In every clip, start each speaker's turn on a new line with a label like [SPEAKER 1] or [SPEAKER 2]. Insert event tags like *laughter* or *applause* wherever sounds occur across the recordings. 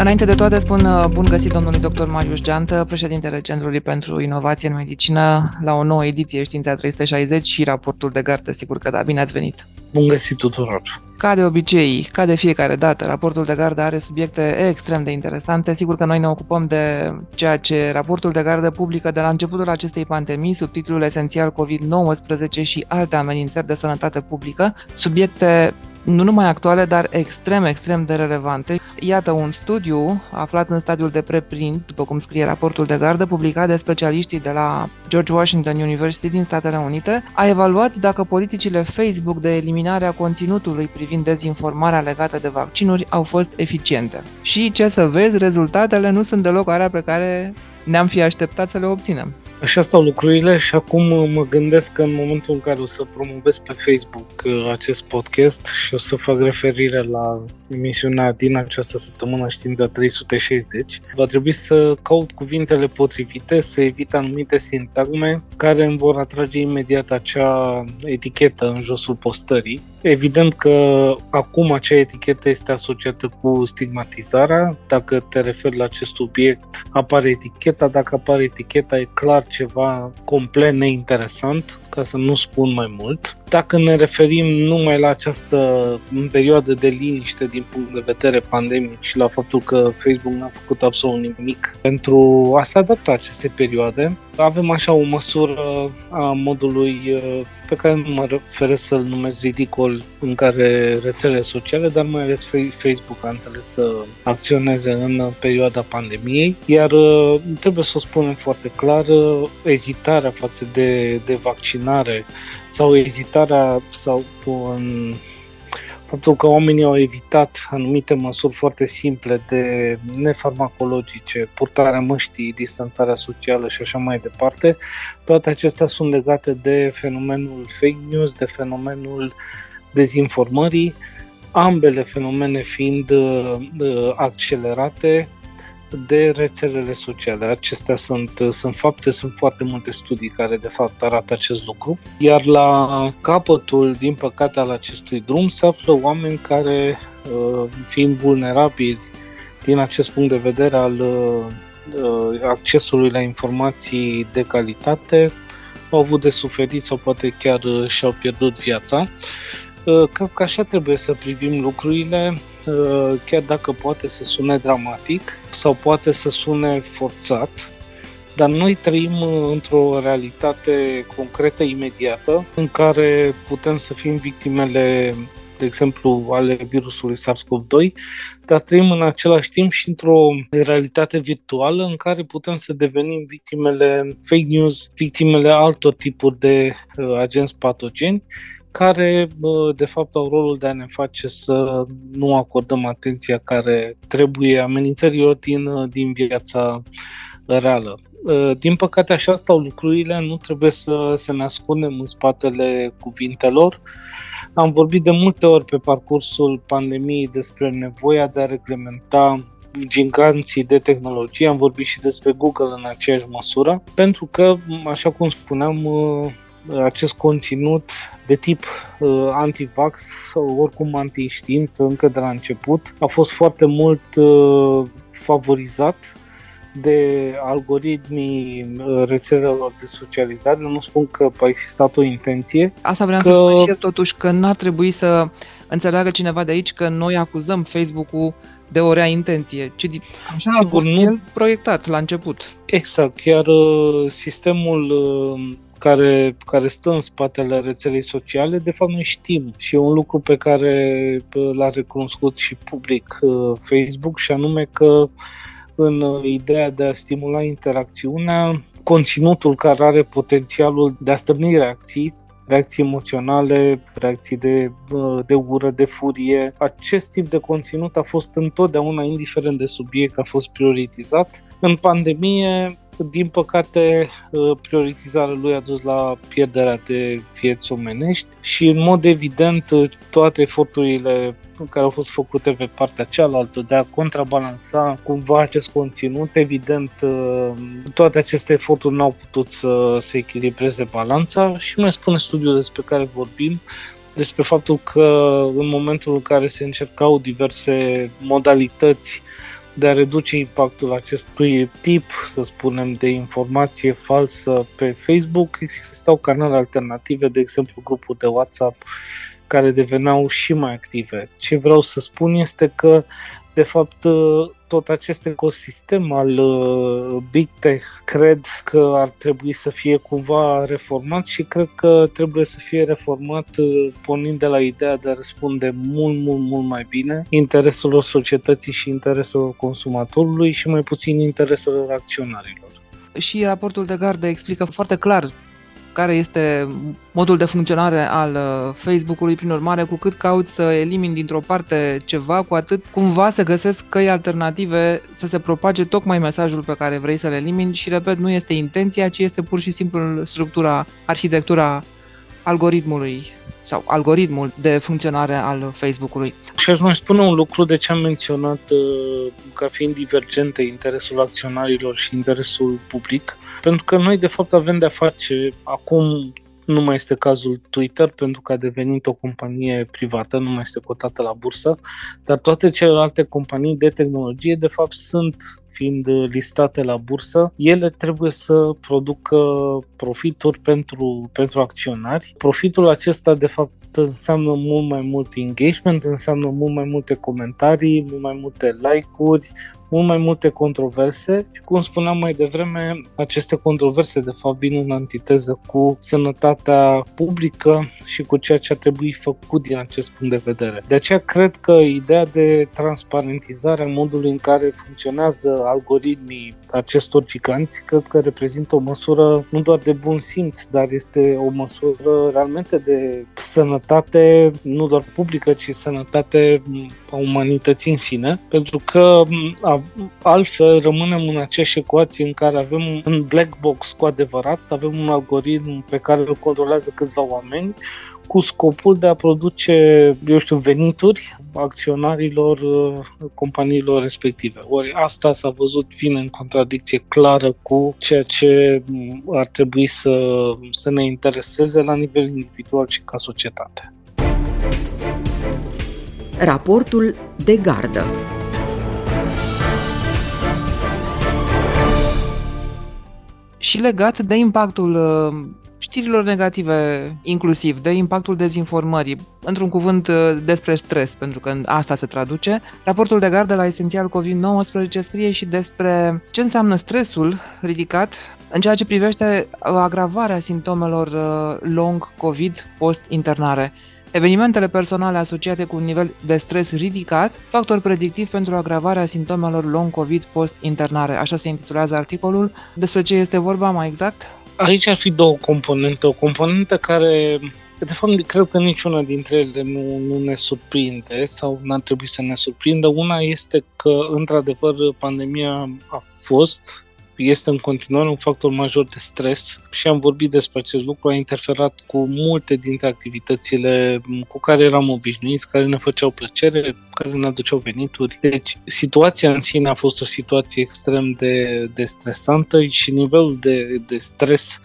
[SPEAKER 1] Înainte de toate, spun uh, bun găsit domnului dr. Marius Geantă, președintele Centrului pentru Inovație în Medicină, la o nouă ediție Știința 360 și raportul de gardă. Sigur că da, bine ați venit!
[SPEAKER 2] Bun găsit tuturor!
[SPEAKER 1] Ca de obicei, ca de fiecare dată, raportul de gardă are subiecte extrem de interesante. Sigur că noi ne ocupăm de ceea ce raportul de gardă publică de la începutul acestei pandemii, subtitlul esențial COVID-19 și alte amenințări de sănătate publică, subiecte nu numai actuale, dar extrem, extrem de relevante. Iată un studiu aflat în stadiul de preprint, după cum scrie raportul de gardă, publicat de specialiștii de la George Washington University din Statele Unite, a evaluat dacă politicile Facebook de eliminare a conținutului privind dezinformarea legată de vaccinuri au fost eficiente. Și ce să vezi, rezultatele nu sunt deloc alea pe care ne-am fi așteptat să le obținem.
[SPEAKER 2] Așa stau lucrurile și acum uh, mă gândesc că în momentul în care o să promovez pe Facebook uh, acest podcast și o să fac referire la emisiunea din această săptămână Știința 360, va trebui să caut cuvintele potrivite, să evit anumite sintagme care îmi vor atrage imediat acea etichetă în josul postării. Evident că acum acea etichetă este asociată cu stigmatizarea. Dacă te referi la acest subiect, apare eticheta. Dacă apare eticheta, e clar ceva complet neinteresant, ca să nu spun mai mult. Dacă ne referim numai la această perioadă de liniște din punct de vedere pandemic și la faptul că Facebook n-a făcut absolut nimic pentru a se adapta aceste perioade, avem așa o măsură a modului uh, pe care nu mă refer să-l numesc ridicol în care rețelele sociale, dar mai ales Facebook a înțeles să acționeze în perioada pandemiei, iar uh, trebuie să o spunem foarte clar, uh, ezitarea față de, de vaccinare sau ezitarea sau în faptul că oamenii au evitat anumite măsuri foarte simple de nefarmacologice, purtarea măștii, distanțarea socială și așa mai departe, toate acestea sunt legate de fenomenul fake news, de fenomenul dezinformării, ambele fenomene fiind uh, accelerate de rețelele sociale. Acestea sunt, sunt fapte, sunt foarte multe studii care de fapt arată acest lucru. Iar la capătul, din păcate, al acestui drum se află oameni care, uh, fiind vulnerabili din acest punct de vedere al uh, accesului la informații de calitate, au avut de suferit sau poate chiar și-au pierdut viața. Uh, cred că așa trebuie să privim lucrurile, uh, chiar dacă poate să sune dramatic sau poate să sune forțat, dar noi trăim uh, într-o realitate concretă, imediată, în care putem să fim victimele, de exemplu, ale virusului SARS-CoV-2, dar trăim în același timp și într-o realitate virtuală în care putem să devenim victimele fake news, victimele altor tipuri de agenți patogeni care de fapt au rolul de a ne face să nu acordăm atenția care trebuie amenințărilor din, din viața reală. Din păcate așa stau lucrurile, nu trebuie să, să ne ascundem în spatele cuvintelor. Am vorbit de multe ori pe parcursul pandemiei despre nevoia de a reglementa giganții de tehnologie, am vorbit și despre Google în aceeași măsură, pentru că, așa cum spuneam, acest conținut de tip uh, anti-vax sau oricum anti-știință încă de la început a fost foarte mult uh, favorizat de algoritmii uh, rețelelor de socializare. Nu spun că a existat o intenție.
[SPEAKER 1] Asta vreau că... să spun și eu totuși că n-ar trebui să înțeleagă cineva de aici că noi acuzăm Facebook-ul de o rea intenție, ci așa Sigur, a fost nu... el proiectat la început.
[SPEAKER 2] Exact, chiar uh, sistemul uh, care, care stă în spatele rețelei sociale, de fapt noi știm și e un lucru pe care l-a recunoscut și public uh, Facebook și anume că în ideea de a stimula interacțiunea, conținutul care are potențialul de a stârni reacții reacții emoționale, reacții de, uh, de ură, de furie. Acest tip de conținut a fost întotdeauna, indiferent de subiect, a fost prioritizat. În pandemie, din păcate, uh, prioritizarea lui a dus la pierderea de vieți omenești și, în mod evident, uh, toate eforturile care au fost făcute pe partea cealaltă de a contrabalansa cumva acest conținut, evident, uh, toate aceste eforturi n-au putut să se echilibreze balanța și mai spune studiul despre care vorbim, despre faptul că în momentul în care se încercau diverse modalități de a reduce impactul acestui tip, să spunem, de informație falsă pe Facebook, existau canale alternative, de exemplu grupul de WhatsApp, care deveneau și mai active. Ce vreau să spun este că de fapt, uh, tot acest ecosistem al uh, Big Tech cred că ar trebui să fie cumva reformat și cred că trebuie să fie reformat uh, pornind de la ideea de a răspunde mult, mult, mult mai bine intereselor societății și intereselor consumatorului și mai puțin intereselor acționarilor.
[SPEAKER 1] Și raportul de gardă explică foarte clar care este modul de funcționare al uh, Facebook-ului, prin urmare, cu cât cauți să elimini dintr-o parte ceva, cu atât cumva să găsesc căi alternative să se propage tocmai mesajul pe care vrei să-l elimini și, repet, nu este intenția, ci este pur și simplu structura, arhitectura algoritmului sau algoritmul de funcționare al Facebook-ului.
[SPEAKER 2] Și aș mai spune un lucru de ce am menționat uh, ca fiind divergente interesul acționarilor și interesul public, pentru că noi de fapt avem de-a face acum nu mai este cazul Twitter pentru că a devenit o companie privată, nu mai este cotată la bursă, dar toate celelalte companii de tehnologie de fapt sunt fiind listate la bursă, ele trebuie să producă profituri pentru, pentru acționari. Profitul acesta, de fapt, înseamnă mult mai mult engagement, înseamnă mult mai multe comentarii, mult mai multe like-uri, mult mai multe controverse și, cum spuneam mai devreme, aceste controverse de fapt vin în antiteză cu sănătatea publică și cu ceea ce a trebuit făcut din acest punct de vedere. De aceea cred că ideea de transparentizare a modului în care funcționează algoritmii acestor giganți, cred că reprezintă o măsură nu doar de bun simț, dar este o măsură realmente de sănătate, nu doar publică, ci sănătate a umanității în sine, pentru că altfel rămânem în aceeași ecuație în care avem un black box cu adevărat, avem un algoritm pe care îl controlează câțiva oameni, cu scopul de a produce, eu știu, venituri acționarilor uh, companiilor respective. Ori asta s-a văzut vine în contradicție clară cu ceea ce mm, ar trebui să, să ne intereseze la nivel individual și ca societate.
[SPEAKER 3] Raportul de gardă
[SPEAKER 1] Și legat de impactul uh, știrilor negative inclusiv, de impactul dezinformării, într-un cuvânt uh, despre stres, pentru că asta se traduce. Raportul de gardă la Esențial COVID-19 scrie și despre ce înseamnă stresul ridicat în ceea ce privește agravarea simptomelor uh, long COVID post-internare. Evenimentele personale asociate cu un nivel de stres ridicat, factor predictiv pentru agravarea simptomelor long COVID post-internare. Așa se intitulează articolul. Despre ce este vorba mai exact?
[SPEAKER 2] Aici ar fi două componente. O componentă care, de fapt, cred că niciuna dintre ele nu, nu ne surprinde sau n-ar trebui să ne surprindă. Una este că, într-adevăr, pandemia a fost este în continuare un factor major de stres și am vorbit despre acest lucru, a interferat cu multe dintre activitățile cu care eram obișnuiți, care ne făceau plăcere, care ne aduceau venituri. Deci situația în sine a fost o situație extrem de, de stresantă și nivelul de, de stres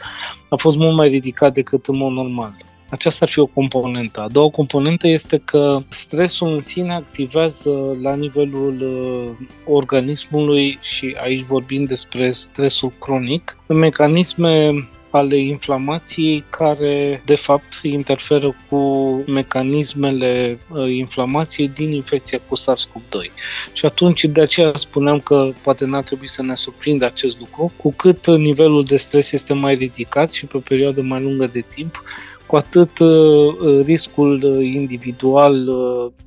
[SPEAKER 2] a fost mult mai ridicat decât în mod normal. Aceasta ar fi o componentă. A doua componentă este că stresul în sine activează la nivelul uh, organismului și aici vorbim despre stresul cronic, mecanisme ale inflamației care de fapt interferă cu mecanismele uh, inflamației din infecția cu SARS-CoV-2. Și atunci de aceea spuneam că poate n-ar trebui să ne surprindă acest lucru, cu cât nivelul de stres este mai ridicat și pe o perioadă mai lungă de timp, cu atât uh, uh, riscul uh, individual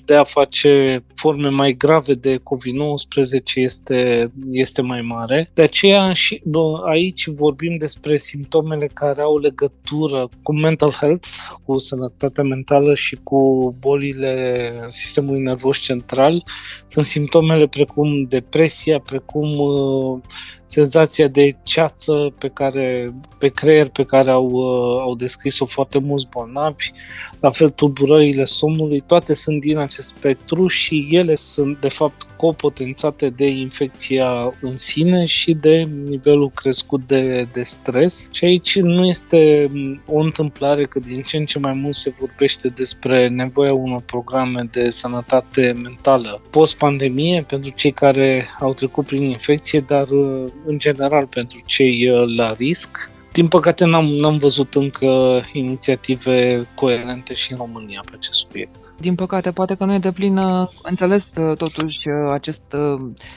[SPEAKER 2] de a face forme mai grave de COVID-19 este, este mai mare. De aceea și aici vorbim despre simptomele care au legătură cu mental health, cu sănătatea mentală și cu bolile sistemului nervos central. Sunt simptomele precum depresia, precum senzația de ceață pe care pe creier pe care au, au descris-o foarte mulți bolnavi, la fel tulburările somnului, toate sunt din acest spectru și ele sunt de fapt copotențate de infecția în sine și de nivelul crescut de, de stres. Și aici nu este o întâmplare că din ce în ce mai mult se vorbește despre nevoia unor programe de sănătate mentală post-pandemie pentru cei care au trecut prin infecție, dar în general pentru cei uh, la risc. Din păcate n-am, n-am văzut încă inițiative coerente și în România pe acest subiect.
[SPEAKER 1] Din păcate, poate că nu e de plin uh, înțeles uh, totuși acest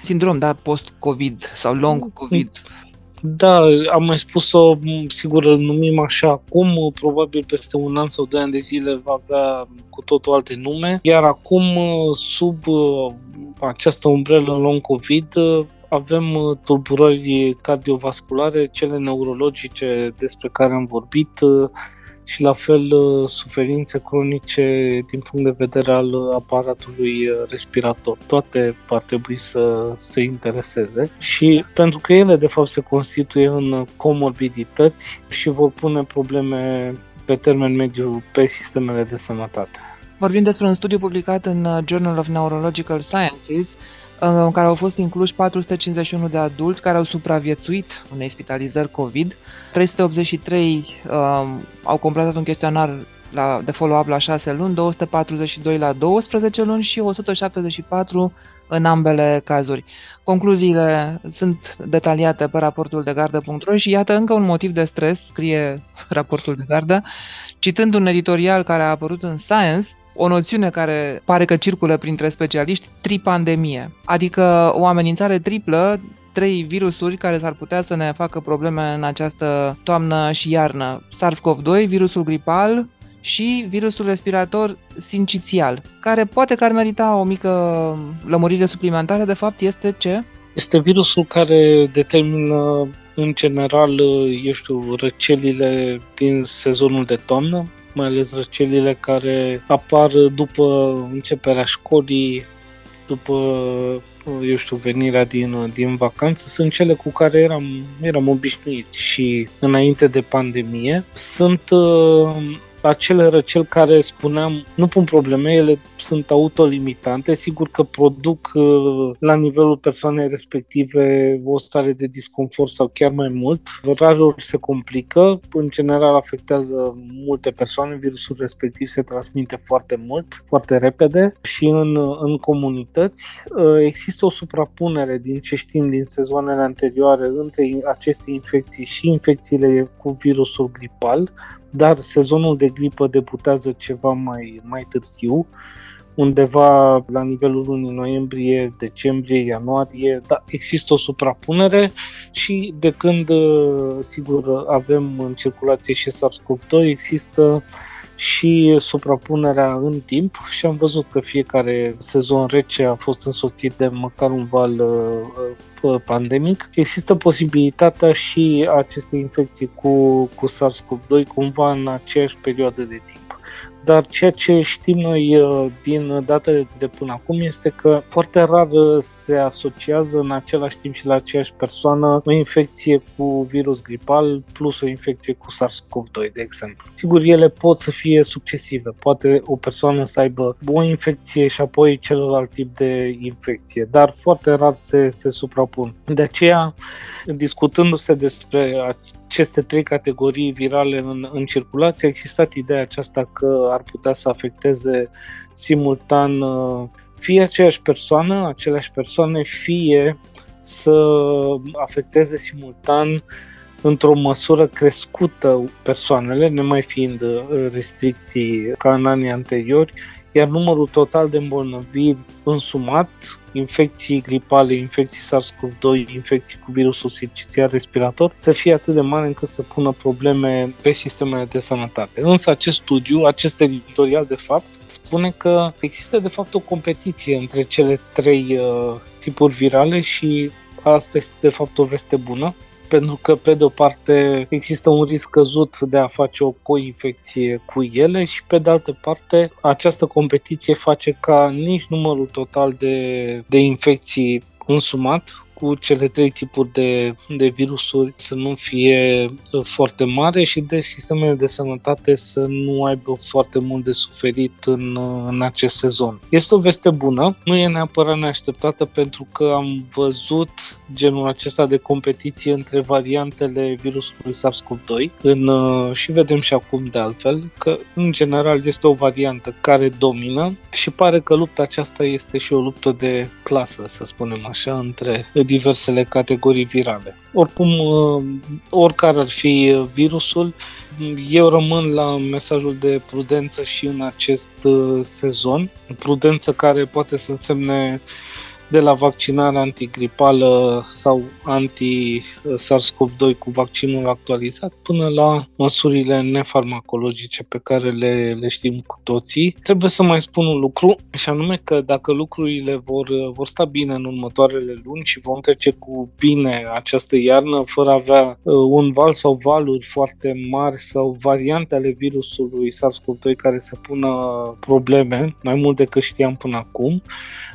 [SPEAKER 1] sindrom da, post-COVID sau long-COVID.
[SPEAKER 2] Da, am mai spus-o, sigur îl numim așa acum, probabil peste un an sau doi ani de zile va avea cu totul alte nume, iar acum sub această umbrelă long COVID avem uh, tulburări cardiovasculare, cele neurologice despre care am vorbit uh, și la fel uh, suferințe cronice din punct de vedere al aparatului respirator. Toate ar trebui să se intereseze și pentru că ele de fapt se constituie în comorbidități și vor pune probleme pe termen mediu pe sistemele de sănătate.
[SPEAKER 1] Vorbim despre un studiu publicat în Journal of Neurological Sciences în care au fost incluși 451 de adulți care au supraviețuit unei spitalizări COVID. 383 um, au completat un chestionar la, de follow-up la 6 luni, 242 la 12 luni și 174 în ambele cazuri. Concluziile sunt detaliate pe raportul de gardă.ro și iată încă un motiv de stres, scrie raportul de gardă, citând un editorial care a apărut în Science, o noțiune care pare că circulă printre specialiști, tripandemie, adică o amenințare triplă trei virusuri care s-ar putea să ne facă probleme în această toamnă și iarnă. SARS-CoV-2, virusul gripal și virusul respirator sincitial, care poate că ar merita o mică lămurire suplimentară, de fapt este ce?
[SPEAKER 2] Este virusul care determină în general, eu știu, răcelile din sezonul de toamnă, mai ales răcelile care apar după începerea școlii, după, eu știu, venirea din, din vacanță, sunt cele cu care eram, eram obișnuiți și înainte de pandemie. Sunt uh, acele răceli care spuneam nu pun probleme, ele sunt autolimitante, sigur că produc uh, la nivelul persoanei respective o stare de disconfort sau chiar mai mult. Rarul se complică, în general afectează multe persoane, virusul respectiv se transmite foarte mult, foarte repede și în, în comunități. Uh, există o suprapunere din ce știm din sezoanele anterioare între aceste infecții și infecțiile cu virusul gripal, dar sezonul de gripă debutează ceva mai, mai târziu, undeva la nivelul lunii noiembrie, decembrie, ianuarie, da, există o suprapunere și de când, sigur, avem în circulație și SARS-CoV-2, există și suprapunerea în timp și am văzut că fiecare sezon rece a fost însoțit de măcar un val uh, uh, pandemic. Există posibilitatea și aceste infecții cu, cu SARS-CoV-2 cumva în aceeași perioadă de timp dar ceea ce știm noi uh, din datele de până acum este că foarte rar uh, se asociază în același timp și la aceeași persoană o infecție cu virus gripal plus o infecție cu SARS-CoV-2, de exemplu. Sigur, ele pot să fie succesive. Poate o persoană să aibă o infecție și apoi celălalt tip de infecție, dar foarte rar se, se suprapun. De aceea, discutându-se despre aceste trei categorii virale în, în circulație, a existat ideea aceasta că ar putea să afecteze simultan uh, fie aceeași persoană, aceleași persoane, fie să afecteze simultan într-o măsură crescută persoanele, nemai fiind uh, restricții ca în anii anteriori, iar numărul total de îmbolnăviri însumat, infecții gripale, infecții SARS-CoV-2, infecții cu virusul sincitial respirator, să fie atât de mare încât să pună probleme pe sistemele de sănătate. Însă acest studiu, acest editorial de fapt, spune că există de fapt o competiție între cele trei uh, tipuri virale și asta este de fapt o veste bună pentru că, pe de o parte, există un risc căzut de a face o coinfecție cu ele și, pe de altă parte, această competiție face ca nici numărul total de, de infecții însumat cu cele trei tipuri de, de virusuri să nu fie uh, foarte mare și de sistemele de sănătate să nu aibă foarte mult de suferit în, uh, în acest sezon. Este o veste bună, nu e neapărat neașteptată pentru că am văzut genul acesta de competiție între variantele virusului SARS-CoV-2 în, uh, și vedem și acum de altfel că în general este o variantă care domină și pare că lupta aceasta este și o luptă de clasă, să spunem așa, între diversele categorii virale. Oricum, uh, oricare ar fi virusul, eu rămân la mesajul de prudență și în acest uh, sezon. Prudență care poate să însemne de la vaccinarea antigripală sau anti-SARS-CoV-2 cu vaccinul actualizat până la măsurile nefarmacologice pe care le, le știm cu toții. Trebuie să mai spun un lucru și anume că dacă lucrurile vor, vor sta bine în următoarele luni și vom trece cu bine această iarnă fără a avea uh, un val sau valuri foarte mari sau variante ale virusului SARS-CoV-2 care să pună probleme, mai mult decât știam până acum, uh,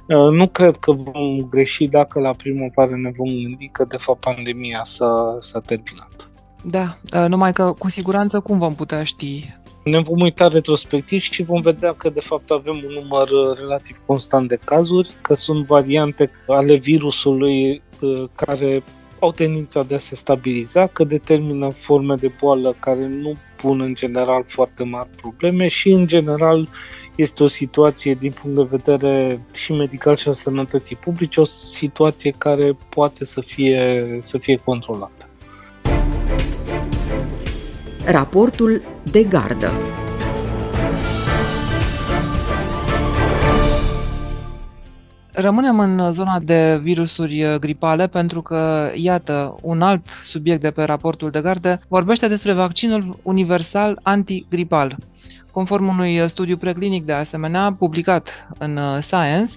[SPEAKER 2] nu cred că vom greși dacă la primăvară ne vom gândi că de fapt pandemia s-a, s-a terminat.
[SPEAKER 1] Da, uh, numai că cu siguranță cum vom putea ști?
[SPEAKER 2] Ne vom uita retrospectiv și vom vedea că de fapt avem un număr uh, relativ constant de cazuri, că sunt variante ale virusului uh, care au tendința de a se stabiliza, că determină forme de boală care nu pun în general foarte mari probleme și în general este o situație din punct de vedere și medical și a sănătății publice, o situație care poate să fie, să fie controlată.
[SPEAKER 3] Raportul de gardă
[SPEAKER 1] Rămânem în zona de virusuri gripale pentru că, iată, un alt subiect de pe raportul de gardă vorbește despre vaccinul universal antigripal. Conform unui studiu preclinic de asemenea, publicat în uh, Science,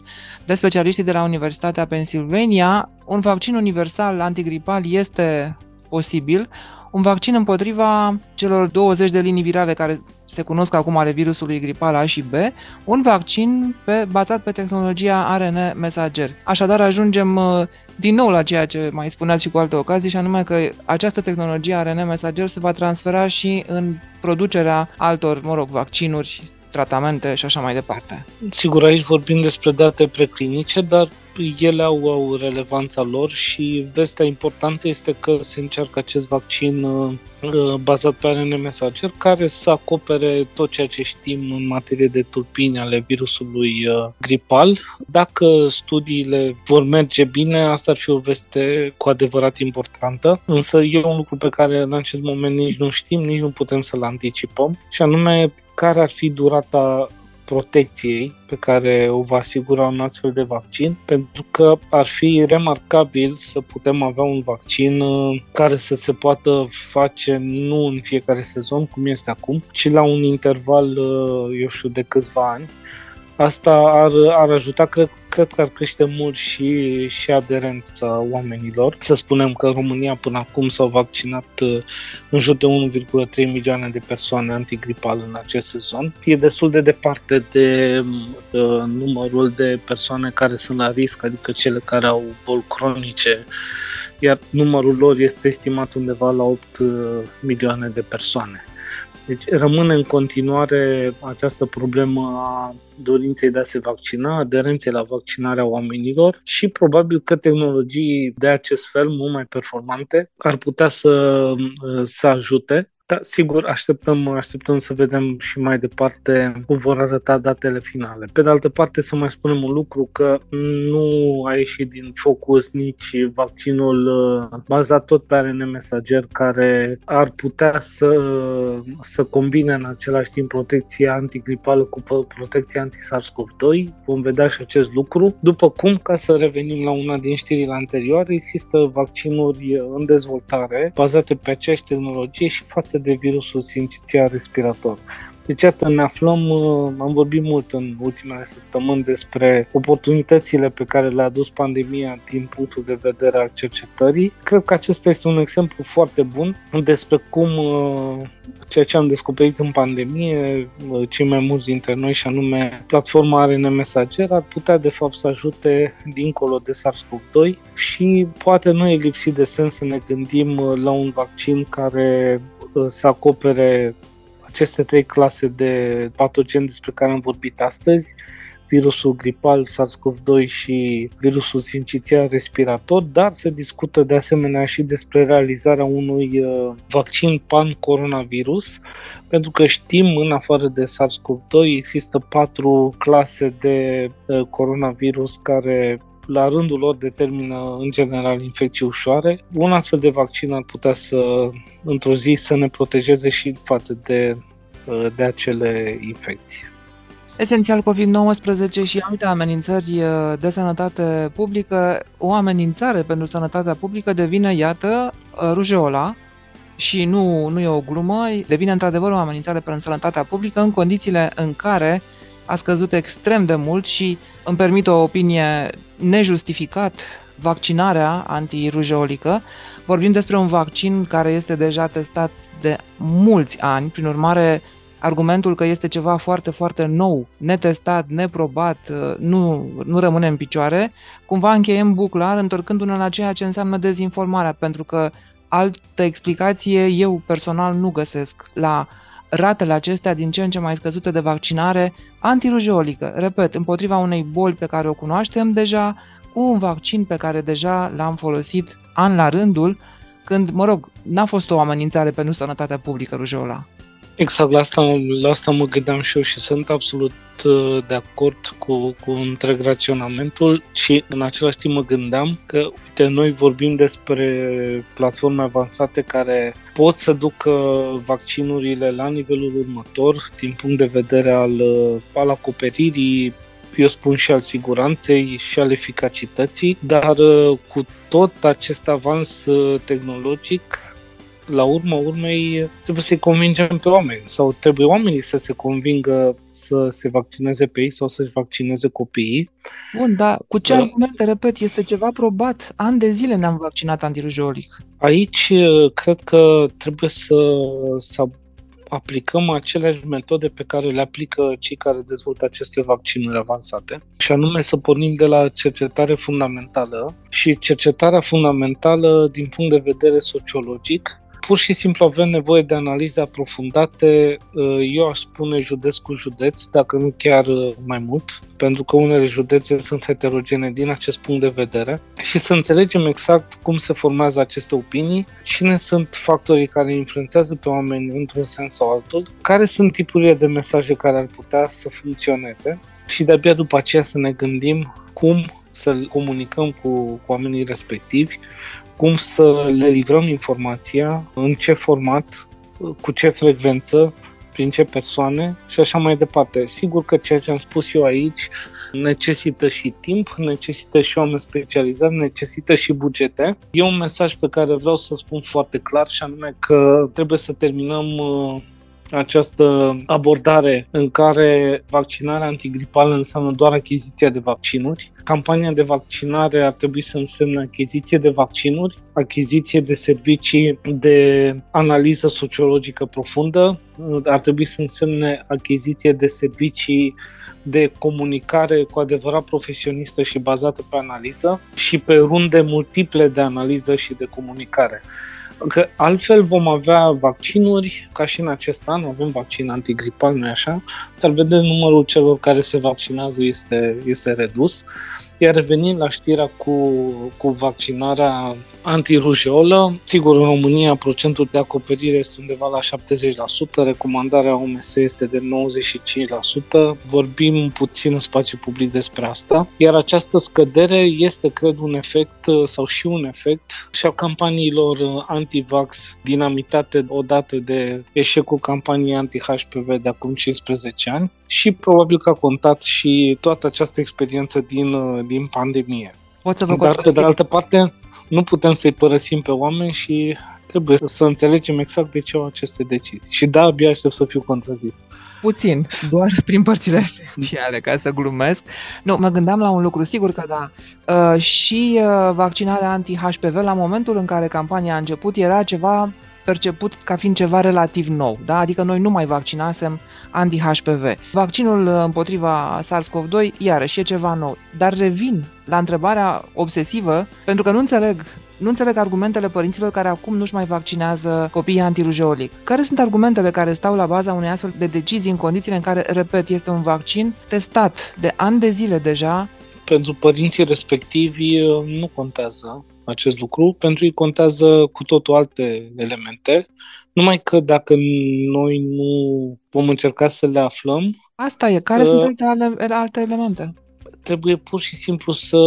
[SPEAKER 1] de specialiștii de la Universitatea Pennsylvania, un vaccin universal antigripal este posibil, un vaccin împotriva celor 20 de linii virale care se cunosc acum ale virusului gripal A și B, un vaccin pe, bazat pe tehnologia ARN mesager. Așadar ajungem uh, din nou la ceea ce mai spuneați și cu alte ocazii, și anume că această tehnologie ARN mesager se va transfera și în producerea altor, mă rog, vaccinuri tratamente și așa mai departe.
[SPEAKER 2] Sigur, aici vorbim despre date preclinice, dar ele au, au relevanța lor și vestea importantă este că se încearcă acest vaccin uh, uh, bazat pe ARN mesager care să acopere tot ceea ce știm în materie de turpini ale virusului uh, gripal. Dacă studiile vor merge bine, asta ar fi o veste cu adevărat importantă, însă e un lucru pe care în acest moment nici nu știm, nici nu putem să-l anticipăm și anume care ar fi durata protecției pe care o va asigura un astfel de vaccin, pentru că ar fi remarcabil să putem avea un vaccin uh, care să se poată face nu în fiecare sezon, cum este acum, ci la un interval, uh, eu știu, de câțiva ani, Asta ar, ar ajuta, cred, cred că ar crește mult și, și aderența oamenilor. Să spunem că în România până acum s-au vaccinat uh, în jur de 1,3 milioane de persoane antigripal în acest sezon. E destul de departe de uh, numărul de persoane care sunt la risc, adică cele care au boli cronice, iar numărul lor este estimat undeva la 8 uh, milioane de persoane. Deci rămâne în continuare această problemă a dorinței de a se vaccina, aderenței la vaccinarea oamenilor și probabil că tehnologii de acest fel, mult mai performante, ar putea să, să ajute da, sigur, așteptăm, așteptăm să vedem și mai departe cum vor arăta datele finale. Pe de altă parte, să mai spunem un lucru, că nu a ieșit din focus nici vaccinul uh, bazat tot pe ARN mesager, care ar putea să, să combine în același timp protecția antigripală cu protecția anti-SARS-CoV-2. Vom vedea și acest lucru. După cum, ca să revenim la una din știrile anterioare, există vaccinuri în dezvoltare bazate pe aceeași tehnologie și față de virusul sincițial respirator. Deci, iată, ne aflăm, uh, am vorbit mult în ultimele săptămâni despre oportunitățile pe care le-a adus pandemia din punctul de vedere al cercetării. Cred că acesta este un exemplu foarte bun despre cum uh, ceea ce am descoperit în pandemie, uh, cei mai mulți dintre noi, și anume platforma RNA Mesager, ar putea de fapt să ajute dincolo de SARS-CoV-2 și poate nu e lipsit de sens să ne gândim la un vaccin care să acopere aceste trei clase de patogeni despre care am vorbit astăzi, virusul gripal, SARS-CoV-2 și virusul sincițial respirator, dar se discută de asemenea și despre realizarea unui uh, vaccin pan-coronavirus, pentru că știm, în afară de SARS-CoV-2, există patru clase de uh, coronavirus care la rândul lor determină în general infecții ușoare. Un astfel de vaccin ar putea să, într-o zi, să ne protejeze și față de, de acele infecții.
[SPEAKER 1] Esențial COVID-19 și alte amenințări de sănătate publică, o amenințare pentru sănătatea publică devine, iată, rujeola, și nu, nu e o glumă, devine într-adevăr o amenințare pentru sănătatea publică în condițiile în care a scăzut extrem de mult și îmi permit o opinie nejustificat vaccinarea antirujeolică. Vorbim despre un vaccin care este deja testat de mulți ani, prin urmare argumentul că este ceva foarte, foarte nou, netestat, neprobat, nu, nu rămâne în picioare, cumva încheiem buclar întorcându-ne la ceea ce înseamnă dezinformarea, pentru că altă explicație eu personal nu găsesc la ratele acestea din ce în ce mai scăzute de vaccinare antirujeolică, repet, împotriva unei boli pe care o cunoaștem deja, cu un vaccin pe care deja l-am folosit an la rândul, când, mă rog, n-a fost o amenințare pentru sănătatea publică rujeola.
[SPEAKER 2] Exact, la asta, la asta mă gândeam și eu și sunt absolut uh, de acord cu, cu întreg raționamentul și în același timp mă gândeam că, uite, noi vorbim despre platforme avansate care pot să ducă vaccinurile la nivelul următor din punct de vedere al, uh, al acoperirii eu spun și al siguranței și al eficacității, dar uh, cu tot acest avans tehnologic la urma urmei trebuie să-i convingem pe oameni sau trebuie oamenii să se convingă să se vaccineze pe ei sau să-și vaccineze copiii.
[SPEAKER 1] Bun, dar cu ce da. argumente, repet, este ceva probat? An de zile ne-am vaccinat antirujolic.
[SPEAKER 2] Aici cred că trebuie să, să aplicăm aceleași metode pe care le aplică cei care dezvoltă aceste vaccinuri avansate și anume să pornim de la cercetare fundamentală și cercetarea fundamentală din punct de vedere sociologic pur și simplu avem nevoie de analize aprofundate, uh, eu aș spune județ cu județ, dacă nu chiar uh, mai mult, pentru că unele județe sunt heterogene din acest punct de vedere. Și să înțelegem exact cum se formează aceste opinii, cine sunt factorii care influențează pe oameni într-un sens sau altul, care sunt tipurile de mesaje care ar putea să funcționeze? Și de-abia după aceea să ne gândim cum să comunicăm cu, cu oamenii respectivi, cum să le livrăm informația, în ce format, cu ce frecvență, prin ce persoane și așa mai departe. Sigur că ceea ce am spus eu aici necesită și timp, necesită și oameni specializați, necesită și bugete. E un mesaj pe care vreau să spun foarte clar și anume că trebuie să terminăm uh, această abordare în care vaccinarea antigripală înseamnă doar achiziția de vaccinuri. Campania de vaccinare ar trebui să însemne achiziție de vaccinuri, achiziție de servicii de analiză sociologică profundă, ar trebui să însemne achiziție de servicii de comunicare cu adevărat profesionistă și bazată pe analiză și pe runde multiple de analiză și de comunicare. Că altfel vom avea vaccinuri, ca și în acest an, avem vaccin antigripal, nu așa? Dar vedeți, numărul celor care se vaccinează este, este redus. Iar revenind la știrea cu, cu vaccinarea antirujeolă, sigur, în România procentul de acoperire este undeva la 70%, recomandarea OMS este de 95%, vorbim puțin în spațiu public despre asta, iar această scădere este, cred, un efect sau și un efect și a campaniilor anti-vax dinamitate odată de eșecul campaniei anti-HPV de acum 15 ani și probabil că a contat și toată această experiență din, din pandemie.
[SPEAKER 1] Pot să vă
[SPEAKER 2] Dar, pe de altă parte, nu putem să-i părăsim pe oameni și trebuie să înțelegem exact de ce au aceste decizii. Și da, abia aștept să fiu contrazis.
[SPEAKER 1] Puțin, doar *laughs* prin părțile esențiale, ca să glumesc. Nu, mă gândeam la un lucru, sigur că da. Uh, și uh, vaccinarea anti-HPV, la momentul în care campania a început, era ceva perceput ca fiind ceva relativ nou, da? adică noi nu mai vaccinasem anti-HPV. Vaccinul împotriva SARS-CoV-2 iarăși e ceva nou, dar revin la întrebarea obsesivă pentru că nu înțeleg nu înțeleg argumentele părinților care acum nu-și mai vaccinează copiii antirujeolic. Care sunt argumentele care stau la baza unei astfel de decizii în condițiile în care, repet, este un vaccin testat de ani de zile deja?
[SPEAKER 2] Pentru părinții respectivi nu contează acest lucru, pentru ei contează cu totul alte elemente, numai că dacă noi nu vom încerca să le aflăm...
[SPEAKER 1] Asta e. Care uh, sunt alte, alte elemente?
[SPEAKER 2] Trebuie pur și simplu să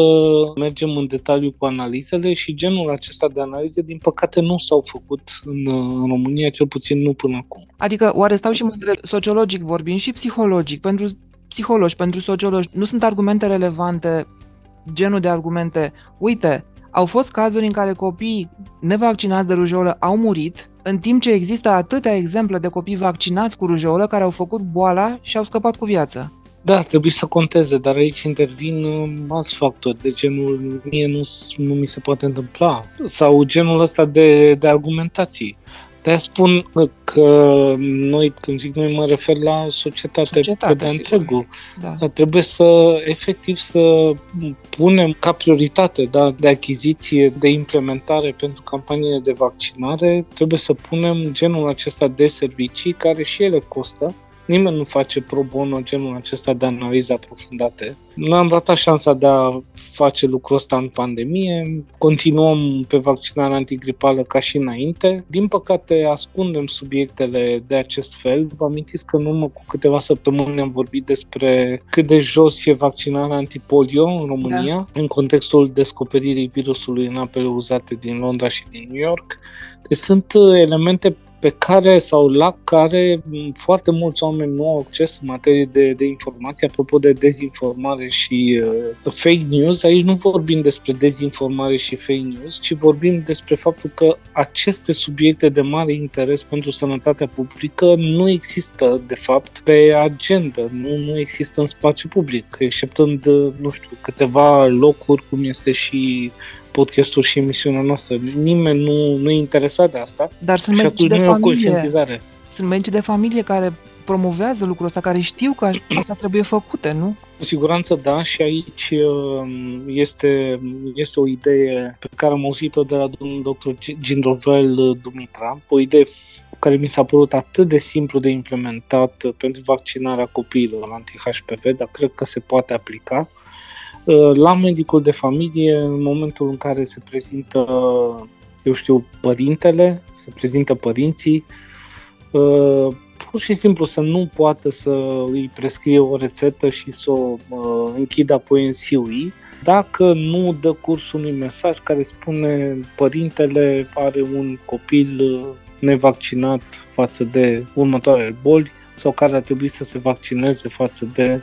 [SPEAKER 2] mergem în detaliu cu analizele și genul acesta de analize, din păcate, nu s-au făcut în, în România, cel puțin nu până acum.
[SPEAKER 1] Adică, oare stau și mă întreb, sociologic vorbind și psihologic, pentru psihologi, pentru sociologi, nu sunt argumente relevante, genul de argumente, uite, au fost cazuri în care copiii nevaccinați de rujolă au murit, în timp ce există atâtea exemple de copii vaccinați cu rujolă care au făcut boala și au scăpat cu viață.
[SPEAKER 2] Da, ar trebui să conteze, dar aici intervin uh, alți factori, de genul mie nu, nu mi se poate întâmpla, sau genul ăsta de, de argumentații de spun că noi, când zic noi, mă refer la societate, societate pe de întregul. Da. Dar trebuie să, efectiv, să punem ca prioritate da, de achiziție, de implementare pentru campaniile de vaccinare, trebuie să punem genul acesta de servicii care și ele costă Nimeni nu face pro bono genul acesta de analize aprofundate. Noi am ratat șansa de a face lucrul ăsta în pandemie, continuăm pe vaccinarea antigripală ca și înainte. Din păcate, ascundem subiectele de acest fel. Vă amintiți că în urmă cu câteva săptămâni am vorbit despre cât de jos e vaccinarea antipolio în România, da. în contextul descoperirii virusului în apele uzate din Londra și din New York. Deci sunt elemente pe care sau la care foarte mulți oameni nu au acces în materie de, de informație. Apropo de dezinformare și uh, fake news, aici nu vorbim despre dezinformare și fake news, ci vorbim despre faptul că aceste subiecte de mare interes pentru sănătatea publică nu există, de fapt, pe agenda, nu, nu există în spațiu public, exceptând, nu știu, câteva locuri, cum este și podcastul și emisiunea noastră. Nimeni nu, nu e interesat de asta.
[SPEAKER 1] Dar sunt și medici de familie. Sunt medici de familie care promovează lucrul ăsta, care știu că *clears throat* asta trebuie făcute, nu?
[SPEAKER 2] Cu siguranță da și aici um, este, este o idee pe care am auzit-o de la domnul doctor Gindovel uh, Dumitra, o idee care mi s-a părut atât de simplu de implementat pentru vaccinarea copiilor anti-HPV, dar cred că se poate aplica. Uh, la medicul de familie, în momentul în care se prezintă, eu știu, părintele, se prezintă părinții, uh, pur și simplu să nu poată să îi prescrie o rețetă și să o uh, închidă apoi în CUI, dacă nu dă curs unui mesaj care spune părintele are un copil nevaccinat față de următoarele boli sau care ar trebui să se vaccineze față de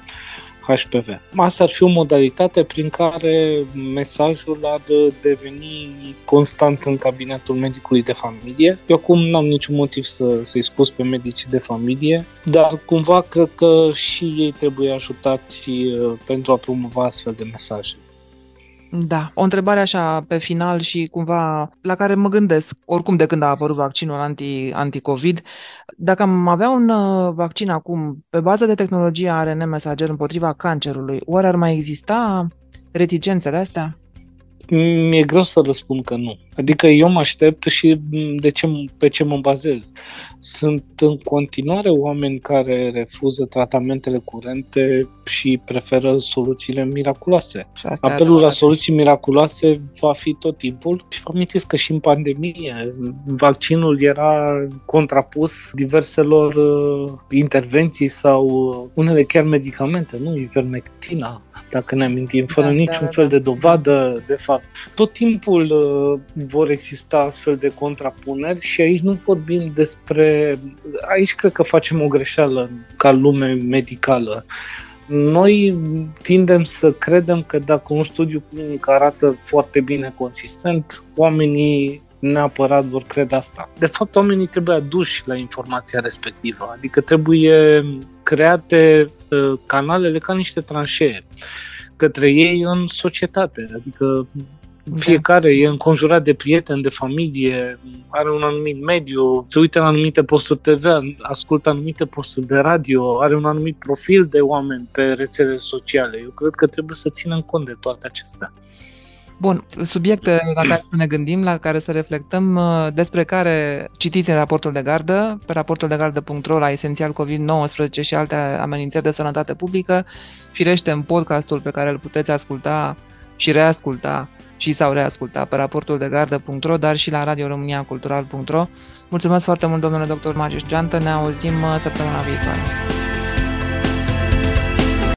[SPEAKER 2] HPV. Asta ar fi o modalitate prin care mesajul ar deveni constant în cabinetul medicului de familie. Eu acum n-am niciun motiv să, să-i scuz pe medicii de familie, dar cumva cred că și ei trebuie ajutați uh, pentru a promova astfel de mesaje.
[SPEAKER 1] Da, o întrebare așa pe final și cumva la care mă gândesc, oricum de când a apărut vaccinul anti, anti-COVID, dacă am avea un uh, vaccin acum pe bază de tehnologie ARN mesager împotriva cancerului, oare ar mai exista reticențele astea?
[SPEAKER 2] Mi-e greu să răspund că nu. Adică eu mă aștept și de ce, pe ce mă bazez. Sunt în continuare oameni care refuză tratamentele curente și preferă soluțiile miraculoase. Apelul la soluții miraculoase va fi tot timpul și vă amintiți că și în pandemie vaccinul era contrapus diverselor uh, intervenții sau uh, unele chiar medicamente, nu? Ivermectina, dacă ne amintim, fără da, niciun da, fel da. de dovadă, de fapt. Tot timpul uh, vor exista astfel de contrapuneri și aici nu vorbim despre... Aici cred că facem o greșeală ca lume medicală. Noi tindem să credem că dacă un studiu clinic arată foarte bine consistent, oamenii neapărat vor crede asta. De fapt, oamenii trebuie aduși la informația respectivă, adică trebuie create uh, canalele ca niște tranșee către ei în societate, adică da. fiecare e înconjurat de prieteni, de familie, are un anumit mediu, se uită la anumite posturi TV, ascultă anumite posturi de radio, are un anumit profil de oameni pe rețele sociale. Eu cred că trebuie să ținem cont de toate acestea.
[SPEAKER 1] Bun, subiecte la care să ne gândim, la care să reflectăm, uh, despre care citiți în raportul de gardă, pe raportul de gardă.ro la esențial COVID-19 și alte amenințări de sănătate publică, firește în podcastul pe care îl puteți asculta și reasculta și sau reasculta pe raportul de gardă.ro, dar și la radioromaniacultural.ro. Mulțumesc foarte mult, domnule doctor Marius Geantă, ne auzim uh, săptămâna viitoare.